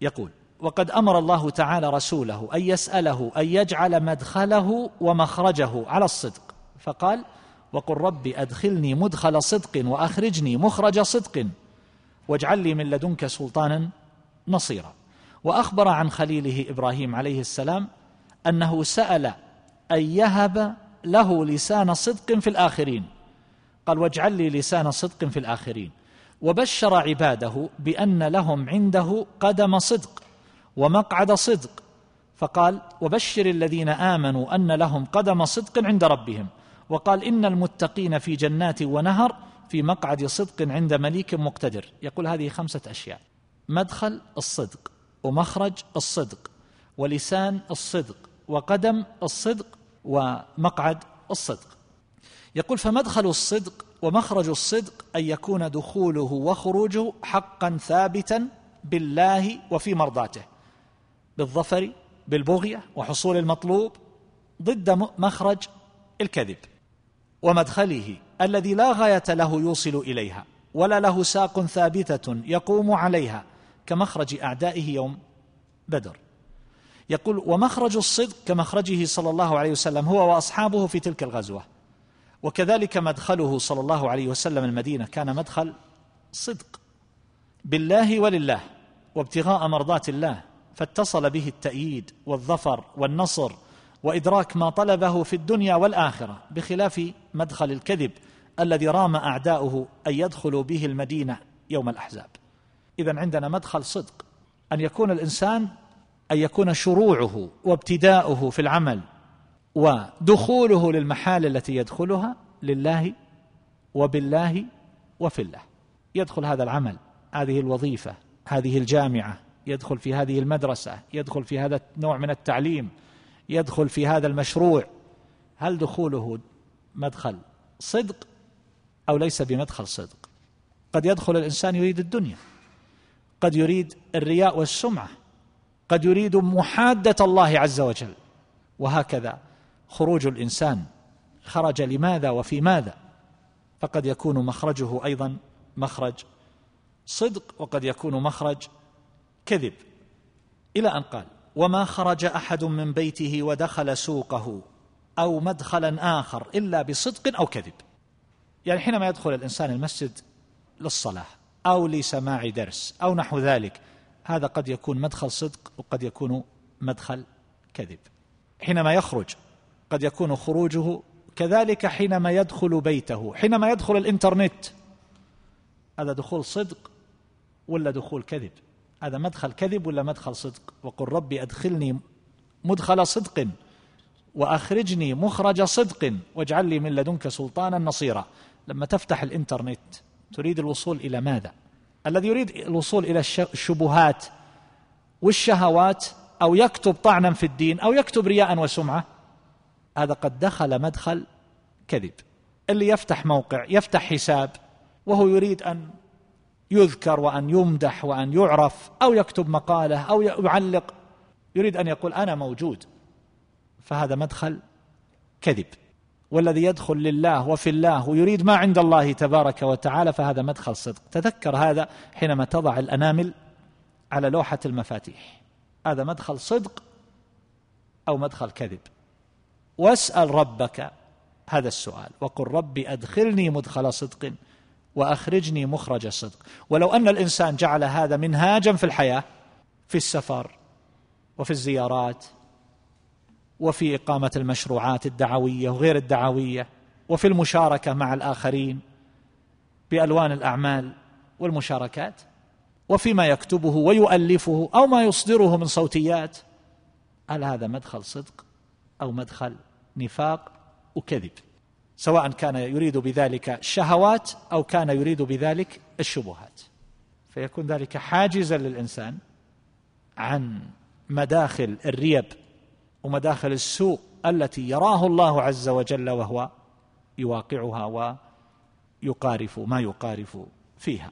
يقول وقد أمر الله تعالى رسوله أن يسأله أن يجعل مدخله ومخرجه على الصدق. فقال وقل رب أدخلني مدخل صدق وأخرجني مخرج صدق واجعل لي من لدنك سلطانا نصيرا. وأخبر عن خليله إبراهيم عليه السلام أنه سأل أن يهب له لسان صدق في الآخرين. قال واجعل لي لسان صدق في الآخرين. وبشر عباده بأن لهم عنده قدم صدق ومقعد صدق. فقال وبشر الذين آمنوا أن لهم قدم صدق عند ربهم. وقال إن المتقين في جنات ونهر في مقعد صدق عند مليك مقتدر. يقول هذه خمسة أشياء مدخل الصدق ومخرج الصدق ولسان الصدق وقدم الصدق ومقعد الصدق. يقول فمدخل الصدق ومخرج الصدق أن يكون دخوله وخروجه حقا ثابتا بالله وفي مرضاته بالظفر بالبغية وحصول المطلوب ضد مخرج الكذب ومدخله الذي لا غاية له يوصل إليها ولا له ساق ثابتة يقوم عليها كمخرج أعدائه يوم بدر. يقول ومخرج الصدق كمخرجه صلى الله عليه وسلم هو وأصحابه في تلك الغزوة وكذلك مدخله صلى الله عليه وسلم المدينة. كان مدخل صدق بالله ولله وابتغاء مرضات الله فاتصل به التأييد والظفر والنصر وإدراك ما طلبه في الدنيا والآخرة بخلاف مدخل الكذب الذي رام أعداؤه أن يدخلوا به المدينة يوم الأحزاب. إذا عندنا مدخل صدق أن يكون الإنسان أن يكون شروعه وابتداؤه في العمل ودخوله للمحال التي يدخلها لله وبالله وفي الله يدخل هذا العمل هذه الوظيفة هذه الجامعة يدخل في هذه المدرسة يدخل في هذا النوع من التعليم يدخل في هذا المشروع. هل دخوله مدخل صدق أو ليس بمدخل صدق؟ قد يدخل الإنسان يريد الدنيا قد يريد الرياء والسمعة قد يريد محادة الله عز وجل وهكذا. خروج الإنسان. خرج لماذا وفي ماذا؟ فقد يكون مخرجه أيضا مخرج. صدق وقد يكون مخرج. كذب. إلى أن قال وما خرج أحد من بيته ودخل سوقه أو مدخلا آخر إلا بصدق أو كذب. يعني حينما يدخل الإنسان المسجد للصلاة أو لسماع درس أو نحو ذلك هذا قد يكون مدخل صدق وقد يكون مدخل كذب. حينما يخرج قد يكون خروجه كذلك حينما يدخل بيته. حينما يدخل الإنترنت هذا دخول صدق ولا دخول كذب؟ هذا مدخل كذب ولا مدخل صدق؟ وقل ربي أدخلني مدخل صدق وأخرجني مخرج صدق واجعل لي من لدنك سلطانا نصيرا. لما تفتح الإنترنت تريد الوصول إلى ماذا؟ الذي يريد الوصول إلى الشبهات والشهوات أو يكتب طعنا في الدين أو يكتب رياء وسمعة؟ هذا قد دخل مدخل كذب. اللي يفتح موقع يفتح حساب وهو يريد أن يذكر وأن يمدح وأن يعرف أو يكتب مقالة أو يعلق يريد أن يقول أنا موجود. فهذا مدخل كذب. والذي يدخل لله وفي الله ويريد ما عند الله تبارك وتعالى فهذا مدخل صدق. تذكر هذا حينما تضع الأنامل على لوحة المفاتيح. هذا مدخل صدق أو مدخل كذب؟ واسأل ربك. هذا السؤال. وقل ربي أدخلني مدخل صدق وأخرجني مخرج الصدق ولو أن الإنسان جعل هذا منهاجا في الحياة في السفر وفي الزيارات وفي إقامة المشروعات الدعوية وغير الدعوية وفي المشاركة مع الآخرين بألوان الأعمال والمشاركات وفيما يكتبه ويؤلفه أو ما يصدره من صوتيات هل هذا مدخل صدق أو مدخل نفاق وكذب سواء كان يريد بذلك الشهوات أو كان يريد بذلك الشبهات. فيكون ذلك حاجزا للإنسان عن مداخل الريب ومداخل السوء التي يراه الله عز وجل وهو يواقعها ويقارف ما يقارف فيها.